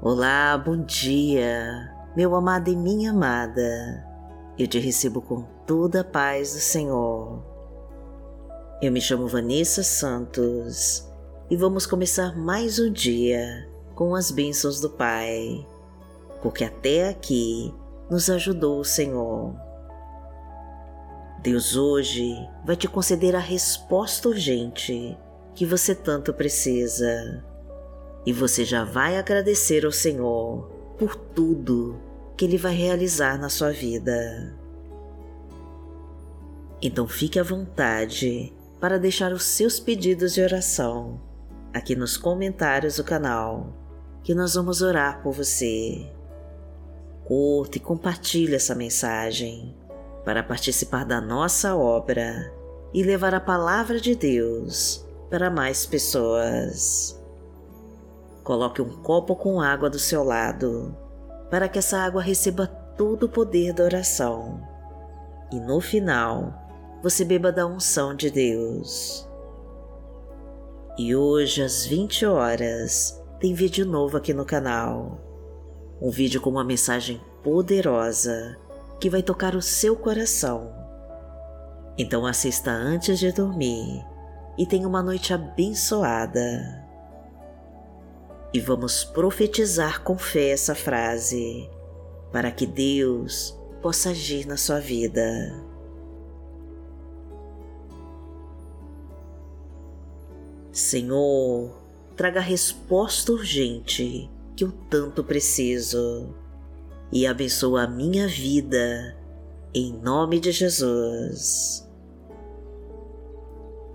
Olá, bom dia, meu amado e minha amada. Eu te recebo com toda a paz do Senhor. Eu me chamo Vanessa Santos e vamos começar mais um dia com as bênçãos do Pai, porque até aqui nos ajudou o Senhor. Deus hoje vai te conceder a resposta urgente que você tanto precisa. E você já vai agradecer ao Senhor por tudo que Ele vai realizar na sua vida. Então fique à vontade para deixar os seus pedidos de oração aqui nos comentários do canal, que nós vamos orar por você. Curta e compartilhe essa mensagem para participar da nossa obra e levar a palavra de Deus para mais pessoas. Coloque um copo com água do seu lado para que essa água receba todo o poder da oração. E no final, você beba da unção de Deus. E hoje, às 20 horas, tem vídeo novo aqui no canal. Um vídeo com uma mensagem poderosa que vai tocar o seu coração. Então assista antes de dormir e tenha uma noite abençoada. E vamos profetizar com fé essa frase, para que Deus possa agir na sua vida. Senhor, traga a resposta urgente que eu tanto preciso e abençoa a minha vida, em nome de Jesus.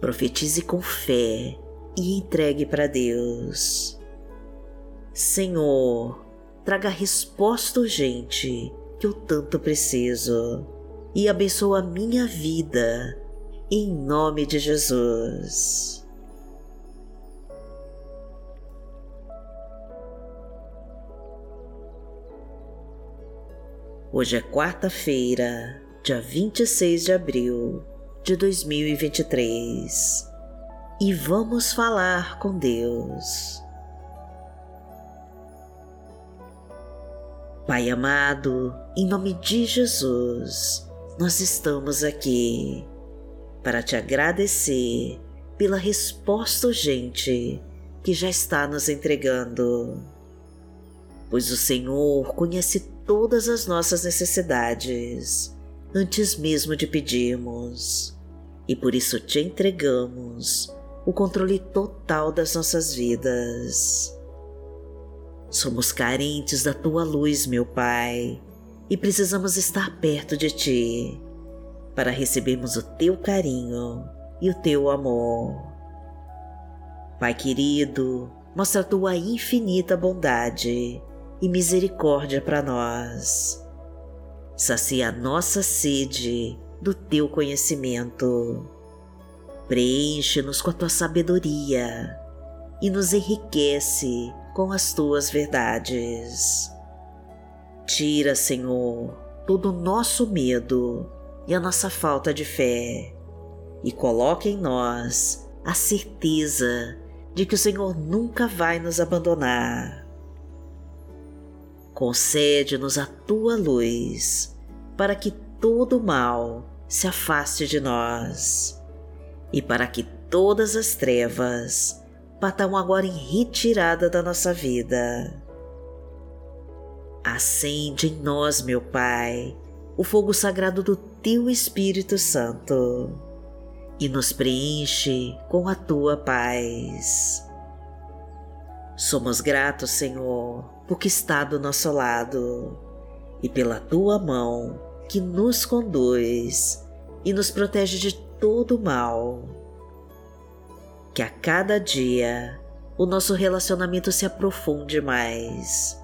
Profetize com fé e entregue para Deus. Senhor, traga a resposta urgente que eu tanto preciso e abençoa a minha vida, em nome de Jesus. Hoje é quarta-feira, dia 26 de abril de 2023 e vamos falar com Deus. Pai amado, em nome de Jesus, nós estamos aqui para te agradecer pela resposta urgente que já está nos entregando, pois o Senhor conhece todas as nossas necessidades antes mesmo de pedirmos, e por isso te entregamos o controle total das nossas vidas. Somos carentes da tua luz, meu Pai, e precisamos estar perto de ti para recebermos o teu carinho e o teu amor. Pai querido, mostra a tua infinita bondade e misericórdia para nós. Sacia a nossa sede do teu conhecimento. Preenche-nos com a tua sabedoria e nos enriquece com as tuas verdades. Tira, Senhor, todo o nosso medo e a nossa falta de fé e coloque em nós a certeza de que o Senhor nunca vai nos abandonar concede-nos a tua luz, para que todo mal se afaste de nós, e para que todas as trevas batam agora em retirada da nossa vida. Acende em nós, meu Pai, o fogo sagrado do Teu Espírito Santo e nos preenche com a Tua paz. Somos gratos, Senhor, porque está do nosso lado, e pela tua mão que nos conduz e nos protege de todo mal. Que a cada dia o nosso relacionamento se aprofunde mais,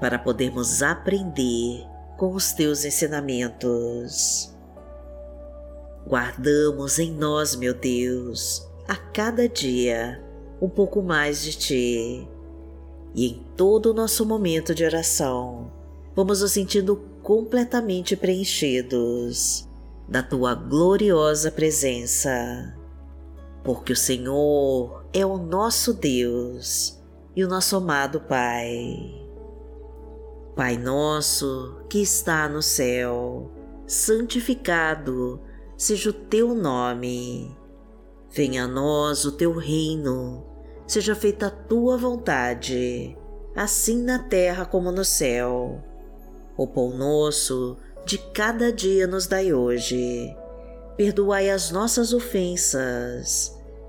para podermos aprender com os teus ensinamentos. Guardamos em nós, meu Deus, a cada dia um pouco mais de ti e em todo o nosso momento de oração, vamos nos sentindo completamente preenchidos da tua gloriosa presença. Porque o Senhor é o nosso Deus e o nosso amado Pai. Pai nosso que está no céu, santificado seja o teu nome. Venha a nós o teu reino, seja feita a tua vontade, assim na terra como no céu. O pão nosso de cada dia nos dai hoje. Perdoai as nossas ofensas,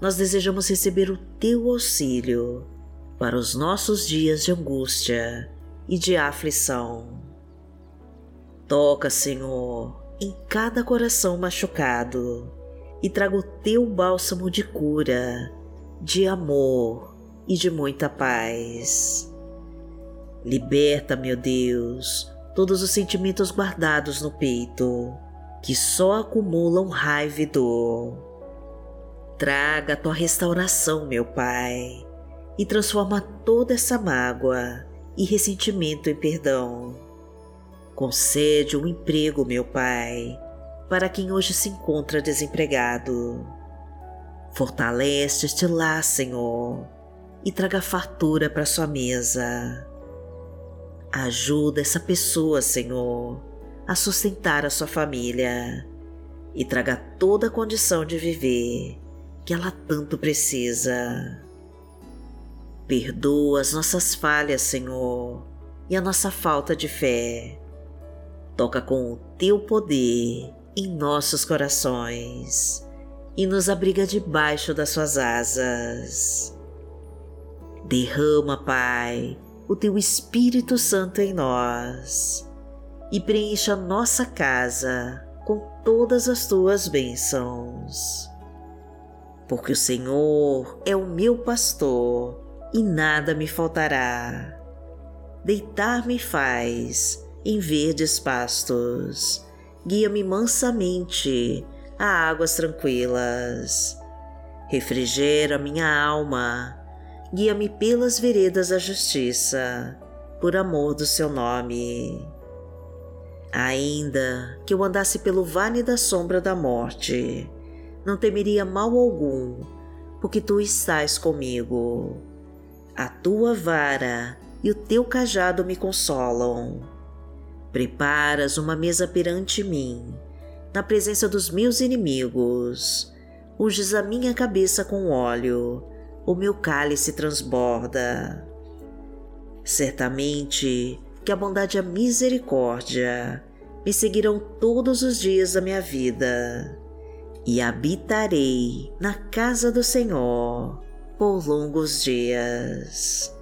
nós desejamos receber o Teu auxílio para os nossos dias de angústia e de aflição. Toca, Senhor, em cada coração machucado e traga o teu bálsamo de cura, de amor e de muita paz. Liberta, meu Deus, todos os sentimentos guardados no peito, que só acumulam raiva e dor. Traga a tua restauração, meu Pai e transforma toda essa mágoa e ressentimento em perdão. Concede um emprego, meu Pai, para quem hoje se encontra desempregado. Fortalece este lá, Senhor, e traga fartura para sua mesa. Ajuda essa pessoa, Senhor, a sustentar a sua família e traga toda a condição de viver que ela tanto precisa. Perdoa as nossas falhas, Senhor, e a nossa falta de fé. Toca com o teu poder em nossos corações e nos abriga debaixo das suas asas. Derrama, Pai, o teu Espírito Santo em nós e preencha nossa casa com todas as tuas bênçãos. Porque o Senhor é o meu pastor e nada me faltará. Deitar-me faz em verdes pastos, guia-me mansamente a águas tranquilas. Refrigera minha alma, guia-me pelas veredas da justiça, por amor do seu nome. Ainda que eu andasse pelo vale da sombra da morte, não temeria mal algum, porque tu estás comigo a tua vara e o teu cajado me consolam. Preparas uma mesa perante mim, na presença dos meus inimigos. Unges a minha cabeça com óleo, o meu cálice transborda. Certamente que a bondade e a misericórdia me seguirão todos os dias da minha vida, e habitarei na casa do Senhor por longos dias.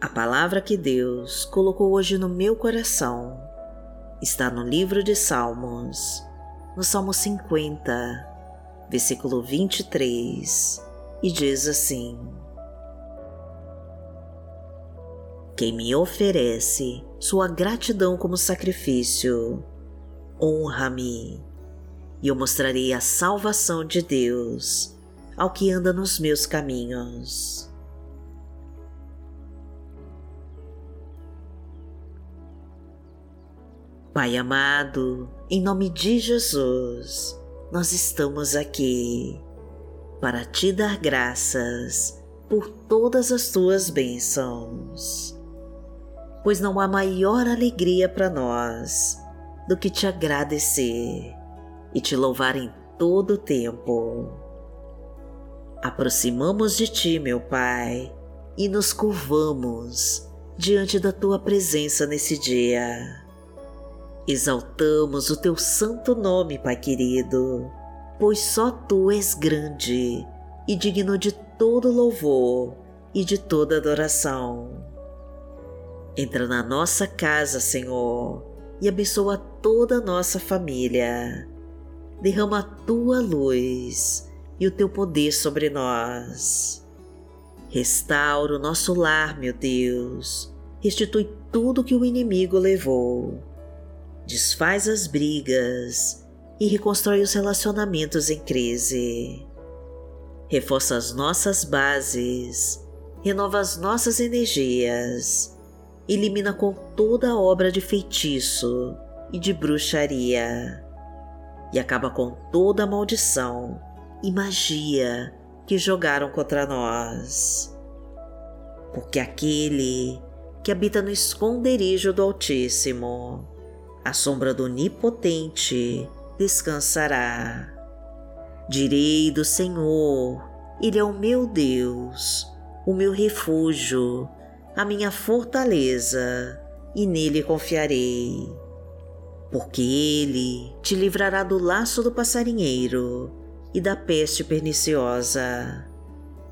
A palavra que Deus colocou hoje no meu coração está no livro de Salmos, no Salmo 50, versículo 23, e diz assim: Quem me oferece sua gratidão como sacrifício, honra-me, e eu mostrarei a salvação de Deus ao que anda nos meus caminhos. Pai amado, em nome de Jesus, nós estamos aqui para te dar graças por todas as tuas bênçãos pois não há maior alegria para nós do que te agradecer e te louvar em todo o tempo. Aproximamos de ti, meu Pai, e nos curvamos diante da tua presença nesse dia. Exaltamos o teu santo nome, Pai querido, pois só tu és grande e digno de todo louvor e de toda adoração. Entra na nossa casa, Senhor, e abençoa toda a nossa família. derrama a tua luz e o teu poder sobre nós. Restaura o nosso lar, meu Deus. Restitui tudo que o inimigo levou. Desfaz as brigas e reconstrói os relacionamentos em crise. Reforça as nossas bases, renova as nossas energias, elimina com toda obra de feitiço e de bruxaria e acaba com toda a maldição e magia que jogaram contra nós. Porque aquele que habita no esconderijo do Altíssimo, a sombra do Onipotente, descansará. Direi do Senhor, Ele é o meu Deus, o meu refúgio, a minha fortaleza, e nele confiarei porque ele te livrará do laço do passarinheiro e da peste perniciosa.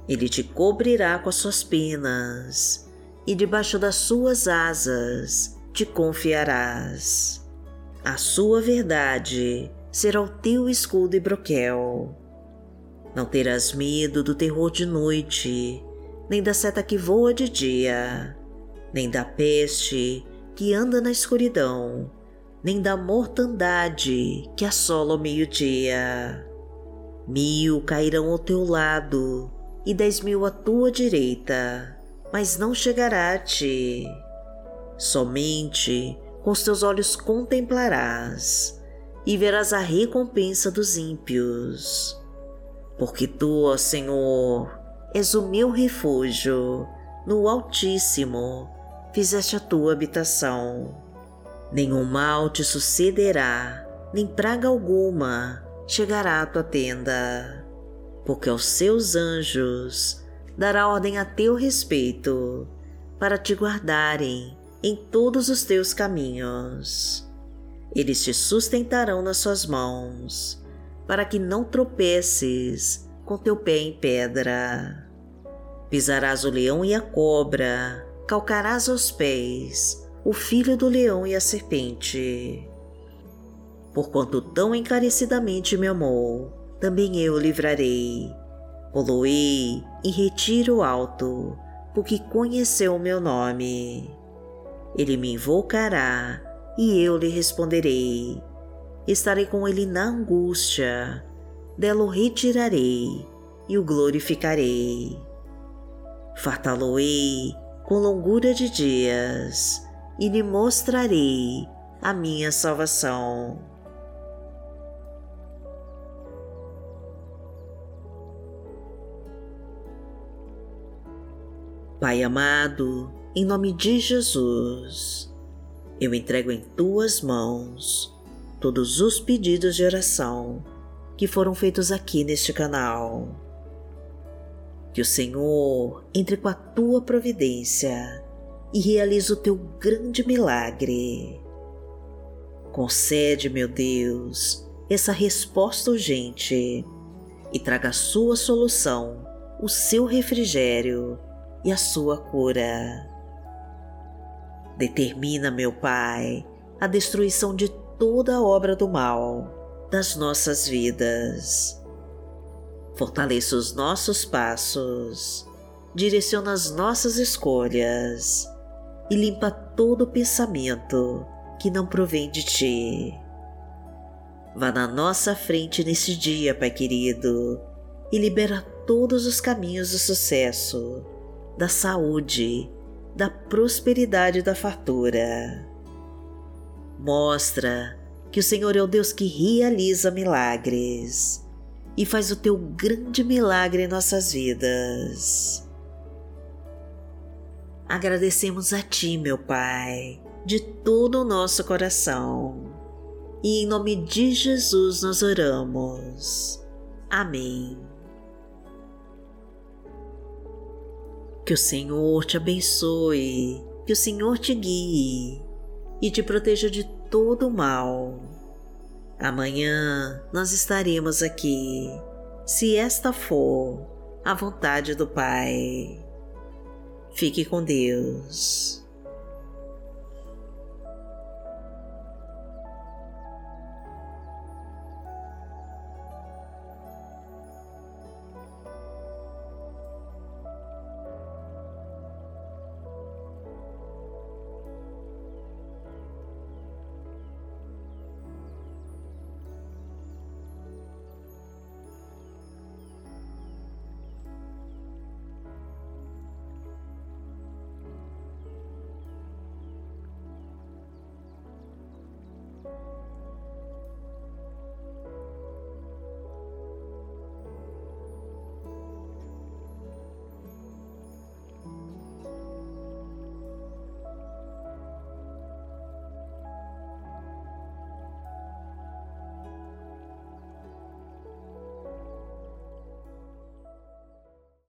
Ele te cobrirá com as suas penas, e debaixo das suas asas te confiarás. A sua verdade será o teu escudo e broquel. Não terás medo do terror de noite, nem da seta que voa de dia, nem da peste que anda na escuridão nem da mortandade que assola o meio-dia. Mil cairão ao teu lado e dez mil à tua direita, mas não chegará a ti. Somente com os teus olhos contemplarás e verás a recompensa dos ímpios. Porque tu, ó Senhor, és o meu refúgio, no Altíssimo fizeste a tua habitação nenhum mal te sucederá, nem praga alguma chegará à tua tenda, porque aos seus anjos dará ordem a teu respeito, para te guardarem em todos os teus caminhos. Eles te sustentarão nas suas mãos, para que não tropeces com teu pé em pedra. Pisarás o leão e a cobra, calcarás aos pés o filho do leão e a serpente. Porquanto tão encarecidamente me amou, também eu o livrarei. Poloei em retiro alto, porque conheceu o meu nome. Ele me invocará e eu lhe responderei. Estarei com ele na angústia, dela o retirarei e o glorificarei. Fartá-lo-ei com longura de dias e lhe mostrarei a minha salvação. Pai amado, em nome de Jesus, eu entrego em tuas mãos todos os pedidos de oração que foram feitos aqui neste canal. Que o Senhor entre com a tua providência e realiza o teu grande milagre. Concede, meu Deus, essa resposta urgente e traga a sua solução, o seu refrigério e a sua cura. Determina, meu Pai, a destruição de toda obra do mal das nossas vidas. Fortaleça os nossos passos, direciona as nossas escolhas e limpa todo pensamento que não provém de ti. Vá na nossa frente nesse dia, Pai querido, e libera todos os caminhos do sucesso, da saúde, da prosperidade e da fartura. Mostra que o Senhor é o Deus que realiza milagres e faz o teu grande milagre em nossas vidas. Agradecemos a Ti, meu Pai, de todo o nosso coração. E em nome de Jesus nós oramos. Amém. Que o Senhor te abençoe, que o Senhor te guie e te proteja de todo o mal. Amanhã nós estaremos aqui, se esta for a vontade do Pai. Fique com Deus.